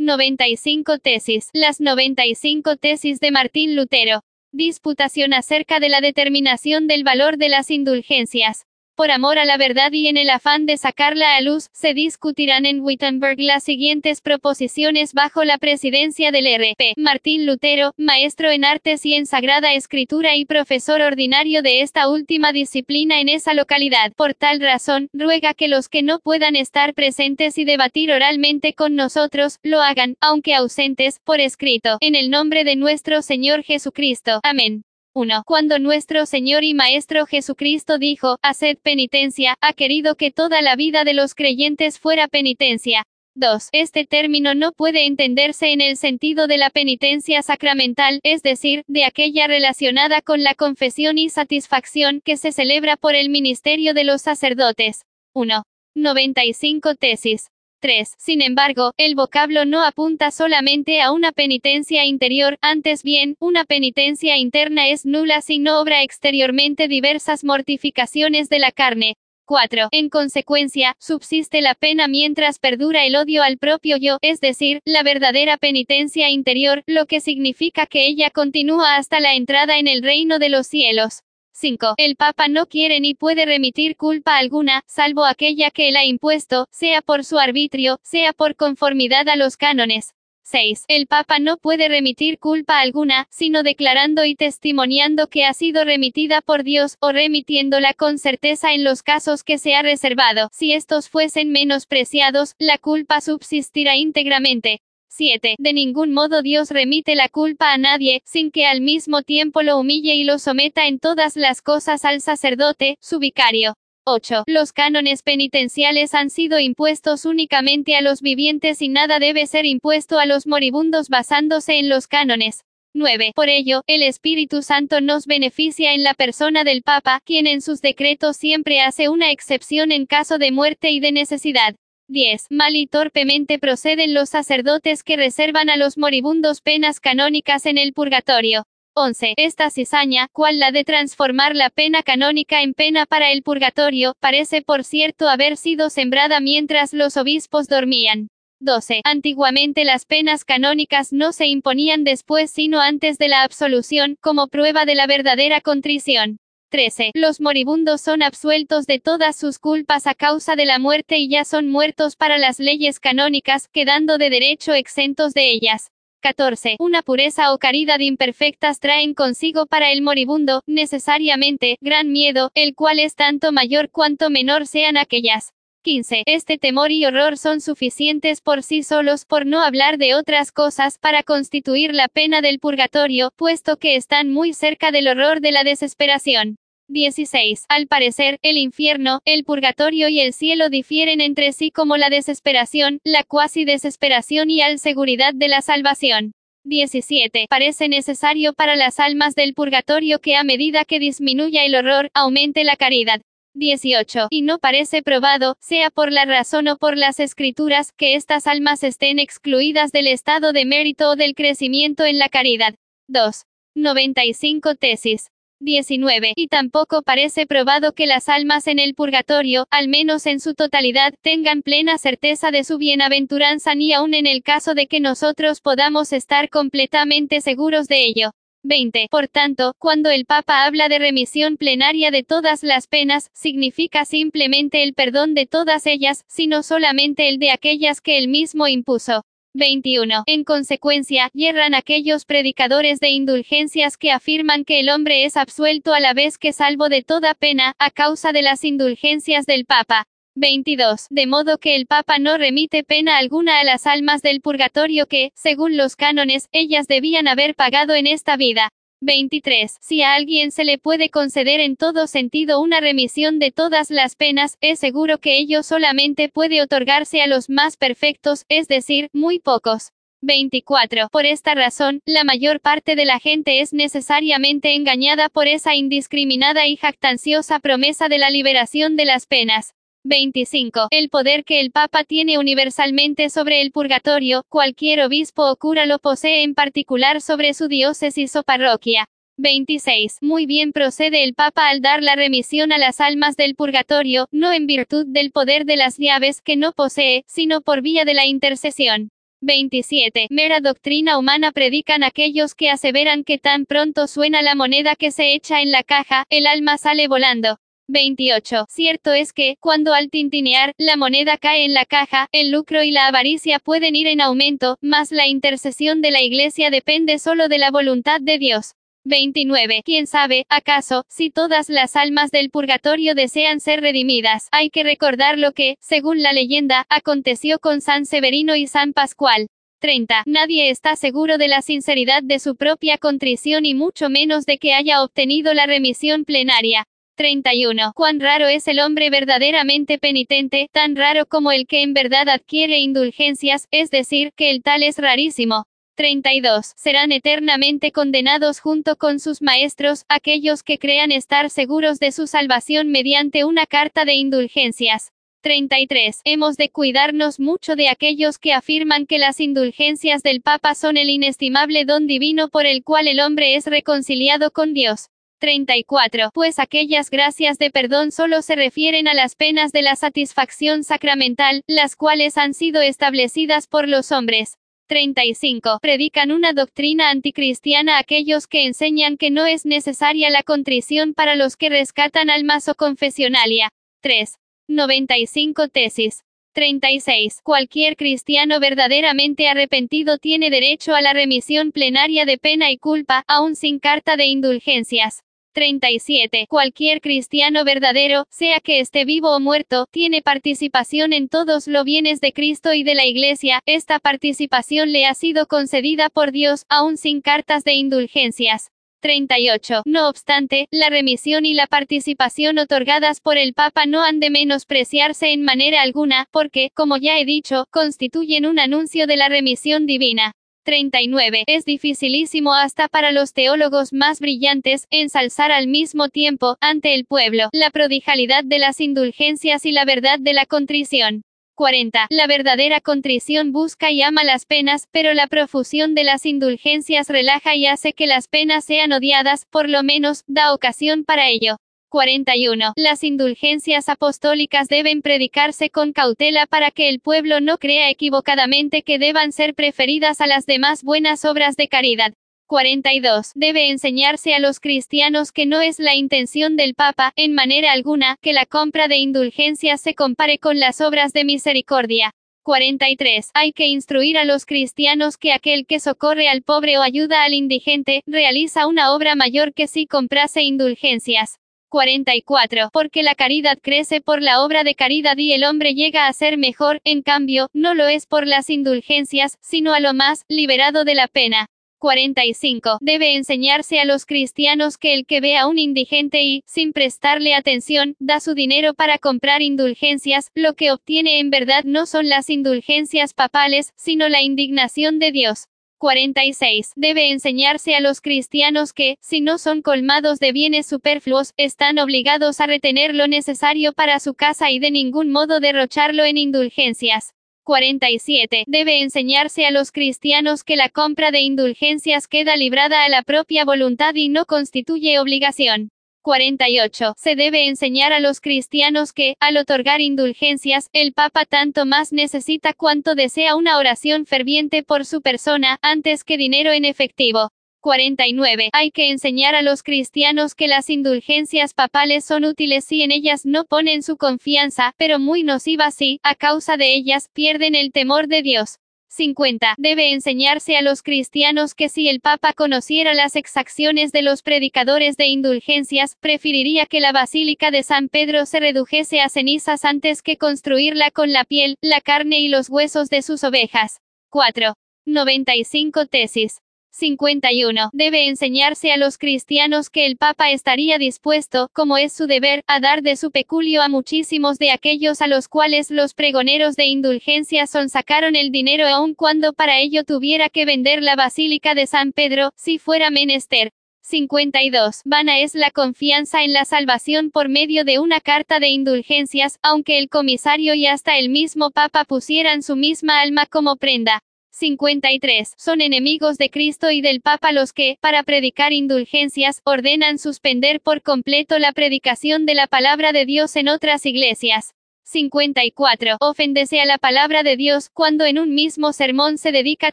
95 tesis. Las 95 tesis de Martín Lutero. Disputación acerca de la determinación del valor de las indulgencias por amor a la verdad y en el afán de sacarla a luz, se discutirán en Wittenberg las siguientes proposiciones bajo la presidencia del R.P. Martín Lutero, maestro en artes y en sagrada escritura y profesor ordinario de esta última disciplina en esa localidad. Por tal razón, ruega que los que no puedan estar presentes y debatir oralmente con nosotros, lo hagan, aunque ausentes, por escrito, en el nombre de nuestro Señor Jesucristo. Amén. 1. Cuando nuestro Señor y Maestro Jesucristo dijo, haced penitencia, ha querido que toda la vida de los creyentes fuera penitencia. 2. Este término no puede entenderse en el sentido de la penitencia sacramental, es decir, de aquella relacionada con la confesión y satisfacción que se celebra por el ministerio de los sacerdotes. 1. 95 tesis. 3. Sin embargo, el vocablo no apunta solamente a una penitencia interior, antes bien, una penitencia interna es nula si no obra exteriormente diversas mortificaciones de la carne. 4. En consecuencia, subsiste la pena mientras perdura el odio al propio yo, es decir, la verdadera penitencia interior, lo que significa que ella continúa hasta la entrada en el reino de los cielos. 5. El Papa no quiere ni puede remitir culpa alguna, salvo aquella que él ha impuesto, sea por su arbitrio, sea por conformidad a los cánones. 6. El Papa no puede remitir culpa alguna, sino declarando y testimoniando que ha sido remitida por Dios, o remitiéndola con certeza en los casos que se ha reservado. Si estos fuesen menospreciados, la culpa subsistirá íntegramente. 7. De ningún modo Dios remite la culpa a nadie, sin que al mismo tiempo lo humille y lo someta en todas las cosas al sacerdote, su vicario. 8. Los cánones penitenciales han sido impuestos únicamente a los vivientes y nada debe ser impuesto a los moribundos basándose en los cánones. 9. Por ello, el Espíritu Santo nos beneficia en la persona del Papa, quien en sus decretos siempre hace una excepción en caso de muerte y de necesidad. 10. Mal y torpemente proceden los sacerdotes que reservan a los moribundos penas canónicas en el purgatorio. 11. Esta cizaña, cual la de transformar la pena canónica en pena para el purgatorio, parece por cierto haber sido sembrada mientras los obispos dormían. 12. Antiguamente las penas canónicas no se imponían después sino antes de la absolución, como prueba de la verdadera contrición. 13. Los moribundos son absueltos de todas sus culpas a causa de la muerte y ya son muertos para las leyes canónicas, quedando de derecho exentos de ellas. 14. Una pureza o caridad imperfectas traen consigo para el moribundo, necesariamente, gran miedo, el cual es tanto mayor cuanto menor sean aquellas. 15. Este temor y horror son suficientes por sí solos, por no hablar de otras cosas, para constituir la pena del purgatorio, puesto que están muy cerca del horror de la desesperación. 16. Al parecer, el infierno, el purgatorio y el cielo difieren entre sí como la desesperación, la cuasi desesperación y al seguridad de la salvación. 17. Parece necesario para las almas del purgatorio que a medida que disminuya el horror, aumente la caridad. 18. Y no parece probado, sea por la razón o por las escrituras, que estas almas estén excluidas del estado de mérito o del crecimiento en la caridad. 2. 95 tesis. 19. Y tampoco parece probado que las almas en el purgatorio, al menos en su totalidad, tengan plena certeza de su bienaventuranza ni aun en el caso de que nosotros podamos estar completamente seguros de ello. 20. Por tanto, cuando el Papa habla de remisión plenaria de todas las penas, significa simplemente el perdón de todas ellas, sino solamente el de aquellas que él mismo impuso. 21. En consecuencia, yerran aquellos predicadores de indulgencias que afirman que el hombre es absuelto a la vez que salvo de toda pena, a causa de las indulgencias del Papa. 22. De modo que el Papa no remite pena alguna a las almas del purgatorio que, según los cánones, ellas debían haber pagado en esta vida. 23. Si a alguien se le puede conceder en todo sentido una remisión de todas las penas, es seguro que ello solamente puede otorgarse a los más perfectos, es decir, muy pocos. 24. Por esta razón, la mayor parte de la gente es necesariamente engañada por esa indiscriminada y jactanciosa promesa de la liberación de las penas. 25. El poder que el Papa tiene universalmente sobre el purgatorio, cualquier obispo o cura lo posee en particular sobre su diócesis o parroquia. 26. Muy bien procede el Papa al dar la remisión a las almas del purgatorio, no en virtud del poder de las llaves que no posee, sino por vía de la intercesión. 27. Mera doctrina humana predican aquellos que aseveran que tan pronto suena la moneda que se echa en la caja, el alma sale volando. 28. Cierto es que, cuando al tintinear, la moneda cae en la caja, el lucro y la avaricia pueden ir en aumento, mas la intercesión de la Iglesia depende solo de la voluntad de Dios. 29. ¿Quién sabe, acaso, si todas las almas del purgatorio desean ser redimidas? Hay que recordar lo que, según la leyenda, aconteció con San Severino y San Pascual. 30. Nadie está seguro de la sinceridad de su propia contrición y mucho menos de que haya obtenido la remisión plenaria. 31. Cuán raro es el hombre verdaderamente penitente, tan raro como el que en verdad adquiere indulgencias, es decir, que el tal es rarísimo. 32. Serán eternamente condenados junto con sus maestros, aquellos que crean estar seguros de su salvación mediante una carta de indulgencias. 33. Hemos de cuidarnos mucho de aquellos que afirman que las indulgencias del Papa son el inestimable don divino por el cual el hombre es reconciliado con Dios. 34. Pues aquellas gracias de perdón solo se refieren a las penas de la satisfacción sacramental, las cuales han sido establecidas por los hombres. 35. Predican una doctrina anticristiana aquellos que enseñan que no es necesaria la contrición para los que rescatan almas o confesionalia. 3. 95 tesis. 36. Cualquier cristiano verdaderamente arrepentido tiene derecho a la remisión plenaria de pena y culpa, aun sin carta de indulgencias. 37. Cualquier cristiano verdadero, sea que esté vivo o muerto, tiene participación en todos los bienes de Cristo y de la Iglesia. Esta participación le ha sido concedida por Dios, aun sin cartas de indulgencias. 38. No obstante, la remisión y la participación otorgadas por el Papa no han de menospreciarse en manera alguna, porque, como ya he dicho, constituyen un anuncio de la remisión divina. 39. Es dificilísimo hasta para los teólogos más brillantes, ensalzar al mismo tiempo, ante el pueblo, la prodigalidad de las indulgencias y la verdad de la contrición. 40. La verdadera contrición busca y ama las penas, pero la profusión de las indulgencias relaja y hace que las penas sean odiadas, por lo menos, da ocasión para ello. 41. Las indulgencias apostólicas deben predicarse con cautela para que el pueblo no crea equivocadamente que deban ser preferidas a las demás buenas obras de caridad. 42. Debe enseñarse a los cristianos que no es la intención del Papa, en manera alguna, que la compra de indulgencias se compare con las obras de misericordia. 43. Hay que instruir a los cristianos que aquel que socorre al pobre o ayuda al indigente, realiza una obra mayor que si comprase indulgencias. 44. Porque la caridad crece por la obra de caridad y el hombre llega a ser mejor, en cambio, no lo es por las indulgencias, sino a lo más, liberado de la pena. 45. Debe enseñarse a los cristianos que el que ve a un indigente y, sin prestarle atención, da su dinero para comprar indulgencias, lo que obtiene en verdad no son las indulgencias papales, sino la indignación de Dios. 46. Debe enseñarse a los cristianos que, si no son colmados de bienes superfluos, están obligados a retener lo necesario para su casa y de ningún modo derrocharlo en indulgencias. 47. Debe enseñarse a los cristianos que la compra de indulgencias queda librada a la propia voluntad y no constituye obligación. 48. Se debe enseñar a los cristianos que, al otorgar indulgencias, el Papa tanto más necesita cuanto desea una oración ferviente por su persona, antes que dinero en efectivo. 49. Hay que enseñar a los cristianos que las indulgencias papales son útiles si en ellas no ponen su confianza, pero muy nocivas si, a causa de ellas, pierden el temor de Dios. 50. Debe enseñarse a los cristianos que si el Papa conociera las exacciones de los predicadores de indulgencias, preferiría que la Basílica de San Pedro se redujese a cenizas antes que construirla con la piel, la carne y los huesos de sus ovejas. 4. 95 tesis. 51. Debe enseñarse a los cristianos que el Papa estaría dispuesto, como es su deber, a dar de su peculio a muchísimos de aquellos a los cuales los pregoneros de indulgencia son sacaron el dinero aun cuando para ello tuviera que vender la Basílica de San Pedro, si fuera menester. 52. Vana es la confianza en la salvación por medio de una carta de indulgencias, aunque el comisario y hasta el mismo Papa pusieran su misma alma como prenda. 53. Son enemigos de Cristo y del Papa los que, para predicar indulgencias, ordenan suspender por completo la predicación de la palabra de Dios en otras iglesias. 54. Oféndese a la palabra de Dios, cuando en un mismo sermón se dedica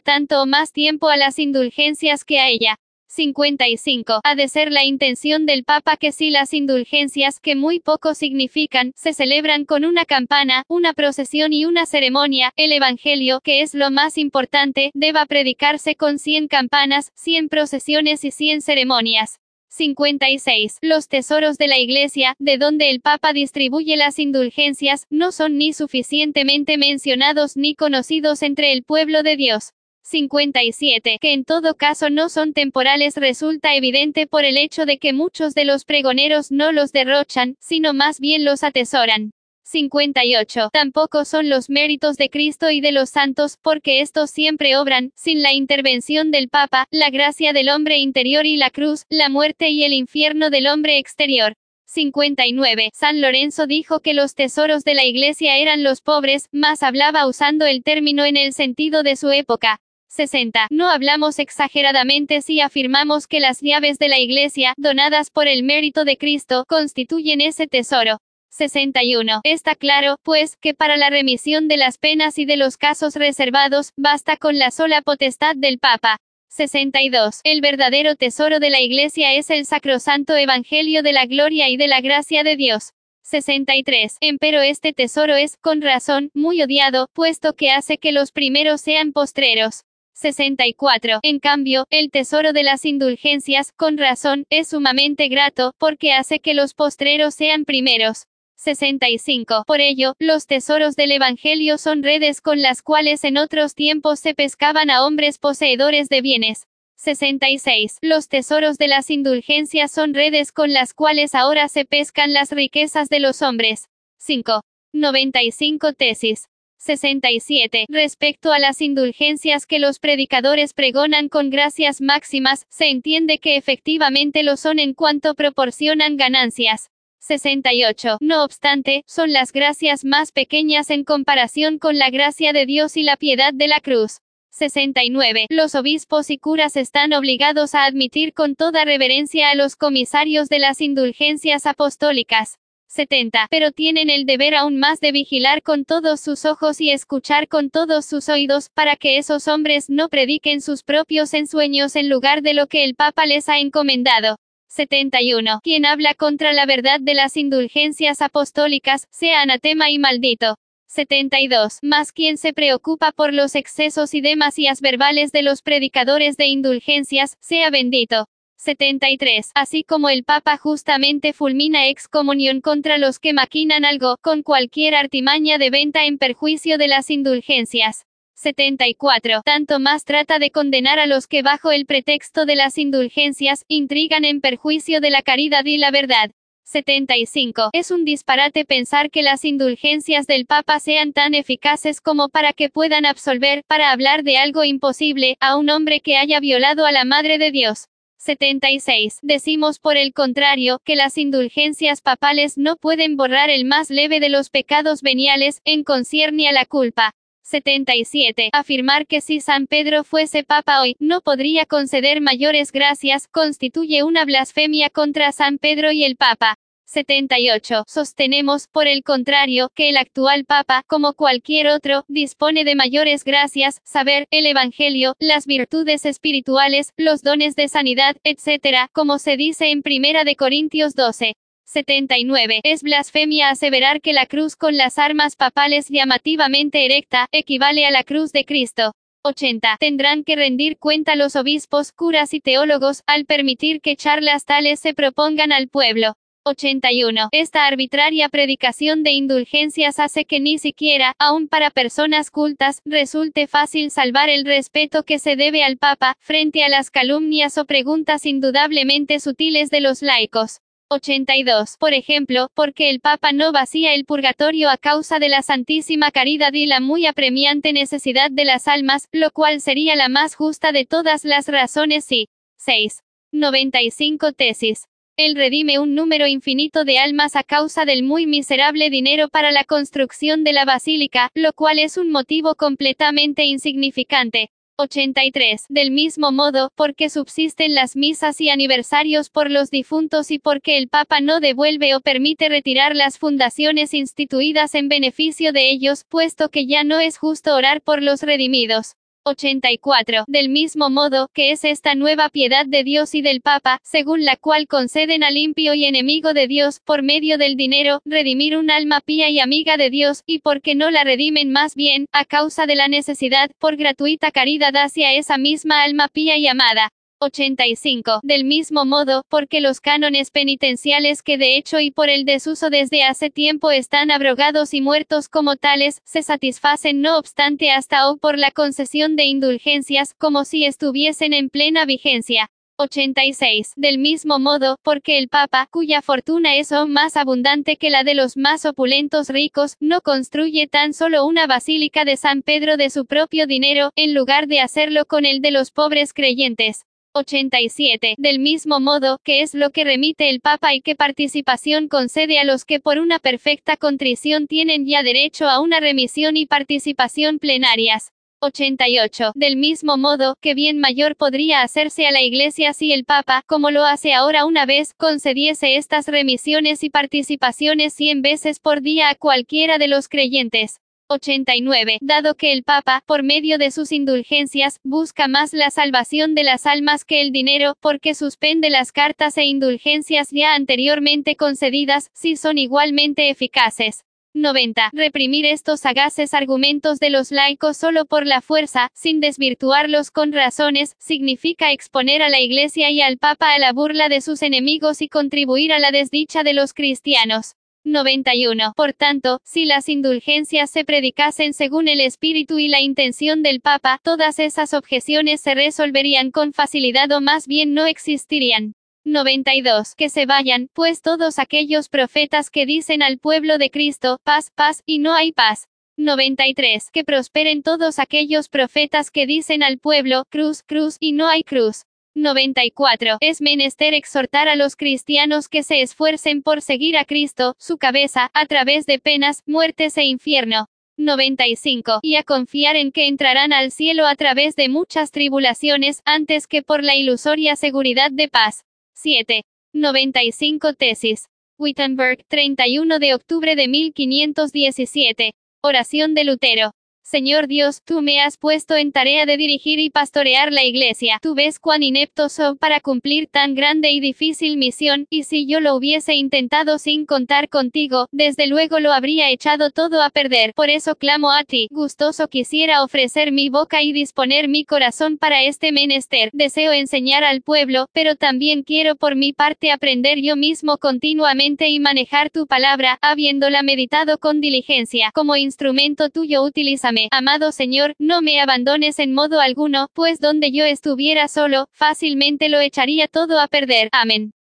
tanto o más tiempo a las indulgencias que a ella. 55. Ha de ser la intención del Papa que si las indulgencias, que muy poco significan, se celebran con una campana, una procesión y una ceremonia, el Evangelio, que es lo más importante, deba predicarse con 100 campanas, 100 procesiones y 100 ceremonias. 56. Los tesoros de la Iglesia, de donde el Papa distribuye las indulgencias, no son ni suficientemente mencionados ni conocidos entre el pueblo de Dios. 57, que en todo caso no son temporales resulta evidente por el hecho de que muchos de los pregoneros no los derrochan, sino más bien los atesoran. 58. Tampoco son los méritos de Cristo y de los santos, porque estos siempre obran, sin la intervención del Papa, la gracia del hombre interior y la cruz, la muerte y el infierno del hombre exterior. 59. San Lorenzo dijo que los tesoros de la Iglesia eran los pobres, más hablaba usando el término en el sentido de su época. 60. No hablamos exageradamente si afirmamos que las llaves de la Iglesia, donadas por el mérito de Cristo, constituyen ese tesoro. 61. Está claro, pues, que para la remisión de las penas y de los casos reservados, basta con la sola potestad del Papa. 62. El verdadero tesoro de la Iglesia es el sacrosanto Evangelio de la gloria y de la gracia de Dios. 63. Empero este tesoro es, con razón, muy odiado, puesto que hace que los primeros sean postreros. 64. En cambio, el tesoro de las indulgencias, con razón, es sumamente grato, porque hace que los postreros sean primeros. 65. Por ello, los tesoros del Evangelio son redes con las cuales en otros tiempos se pescaban a hombres poseedores de bienes. 66. Los tesoros de las indulgencias son redes con las cuales ahora se pescan las riquezas de los hombres. 5. 95 tesis. 67. Respecto a las indulgencias que los predicadores pregonan con gracias máximas, se entiende que efectivamente lo son en cuanto proporcionan ganancias. 68. No obstante, son las gracias más pequeñas en comparación con la gracia de Dios y la piedad de la cruz. 69. Los obispos y curas están obligados a admitir con toda reverencia a los comisarios de las indulgencias apostólicas. 70. Pero tienen el deber aún más de vigilar con todos sus ojos y escuchar con todos sus oídos, para que esos hombres no prediquen sus propios ensueños en lugar de lo que el Papa les ha encomendado. 71. Quien habla contra la verdad de las indulgencias apostólicas, sea anatema y maldito. 72. Más quien se preocupa por los excesos y demasías verbales de los predicadores de indulgencias, sea bendito. 73. Así como el Papa justamente fulmina excomunión contra los que maquinan algo, con cualquier artimaña de venta en perjuicio de las indulgencias. 74. Tanto más trata de condenar a los que bajo el pretexto de las indulgencias, intrigan en perjuicio de la caridad y la verdad. 75. Es un disparate pensar que las indulgencias del Papa sean tan eficaces como para que puedan absolver, para hablar de algo imposible, a un hombre que haya violado a la Madre de Dios. 76. Decimos por el contrario, que las indulgencias papales no pueden borrar el más leve de los pecados veniales, en concierne a la culpa. 77. Afirmar que si San Pedro fuese papa hoy, no podría conceder mayores gracias, constituye una blasfemia contra San Pedro y el papa. 78. Sostenemos, por el contrario, que el actual Papa, como cualquier otro, dispone de mayores gracias, saber, el Evangelio, las virtudes espirituales, los dones de sanidad, etc., como se dice en Primera de Corintios 12. 79. Es blasfemia aseverar que la cruz con las armas papales llamativamente erecta, equivale a la cruz de Cristo. 80. Tendrán que rendir cuenta los obispos, curas y teólogos, al permitir que charlas tales se propongan al pueblo. 81. Esta arbitraria predicación de indulgencias hace que ni siquiera, aun para personas cultas, resulte fácil salvar el respeto que se debe al Papa, frente a las calumnias o preguntas indudablemente sutiles de los laicos. 82. Por ejemplo, porque el Papa no vacía el purgatorio a causa de la santísima caridad y la muy apremiante necesidad de las almas, lo cual sería la más justa de todas las razones y 6. 95 tesis. Él redime un número infinito de almas a causa del muy miserable dinero para la construcción de la basílica, lo cual es un motivo completamente insignificante. 83. Del mismo modo, porque subsisten las misas y aniversarios por los difuntos y porque el Papa no devuelve o permite retirar las fundaciones instituidas en beneficio de ellos, puesto que ya no es justo orar por los redimidos. 84. Del mismo modo, que es esta nueva piedad de Dios y del Papa, según la cual conceden al limpio y enemigo de Dios, por medio del dinero, redimir un alma pía y amiga de Dios, y porque no la redimen más bien, a causa de la necesidad, por gratuita caridad hacia esa misma alma pía y amada. 85. Del mismo modo, porque los cánones penitenciales que de hecho y por el desuso desde hace tiempo están abrogados y muertos como tales, se satisfacen no obstante hasta o por la concesión de indulgencias, como si estuviesen en plena vigencia. 86. Del mismo modo, porque el Papa, cuya fortuna es aún más abundante que la de los más opulentos ricos, no construye tan solo una basílica de San Pedro de su propio dinero, en lugar de hacerlo con el de los pobres creyentes. 87. Del mismo modo, que es lo que remite el Papa y qué participación concede a los que por una perfecta contrición tienen ya derecho a una remisión y participación plenarias. 88. Del mismo modo, que bien mayor podría hacerse a la Iglesia si el Papa, como lo hace ahora una vez, concediese estas remisiones y participaciones cien veces por día a cualquiera de los creyentes. 89. Dado que el Papa, por medio de sus indulgencias, busca más la salvación de las almas que el dinero, porque suspende las cartas e indulgencias ya anteriormente concedidas, si son igualmente eficaces. 90. Reprimir estos sagaces argumentos de los laicos solo por la fuerza, sin desvirtuarlos con razones, significa exponer a la Iglesia y al Papa a la burla de sus enemigos y contribuir a la desdicha de los cristianos. 91. Por tanto, si las indulgencias se predicasen según el espíritu y la intención del Papa, todas esas objeciones se resolverían con facilidad o más bien no existirían. 92. Que se vayan, pues todos aquellos profetas que dicen al pueblo de Cristo, paz, paz, y no hay paz. 93. Que prosperen todos aquellos profetas que dicen al pueblo, cruz, cruz, y no hay cruz. 94. Es menester exhortar a los cristianos que se esfuercen por seguir a Cristo, su cabeza, a través de penas, muertes e infierno. 95. Y a confiar en que entrarán al cielo a través de muchas tribulaciones, antes que por la ilusoria seguridad de paz. 7. 95 tesis. Wittenberg, 31 de octubre de 1517. Oración de Lutero. Señor Dios, tú me has puesto en tarea de dirigir y pastorear la iglesia. Tú ves cuán inepto soy para cumplir tan grande y difícil misión, y si yo lo hubiese intentado sin contar contigo, desde luego lo habría echado todo a perder. Por eso clamo a ti, gustoso quisiera ofrecer mi boca y disponer mi corazón para este menester. Deseo enseñar al pueblo, pero también quiero por mi parte aprender yo mismo continuamente y manejar tu palabra, habiéndola meditado con diligencia. Como instrumento tuyo utilízame amado Señor, no me abandones en modo alguno, pues donde yo estuviera solo, fácilmente lo echaría todo a perder. Amén.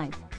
Life.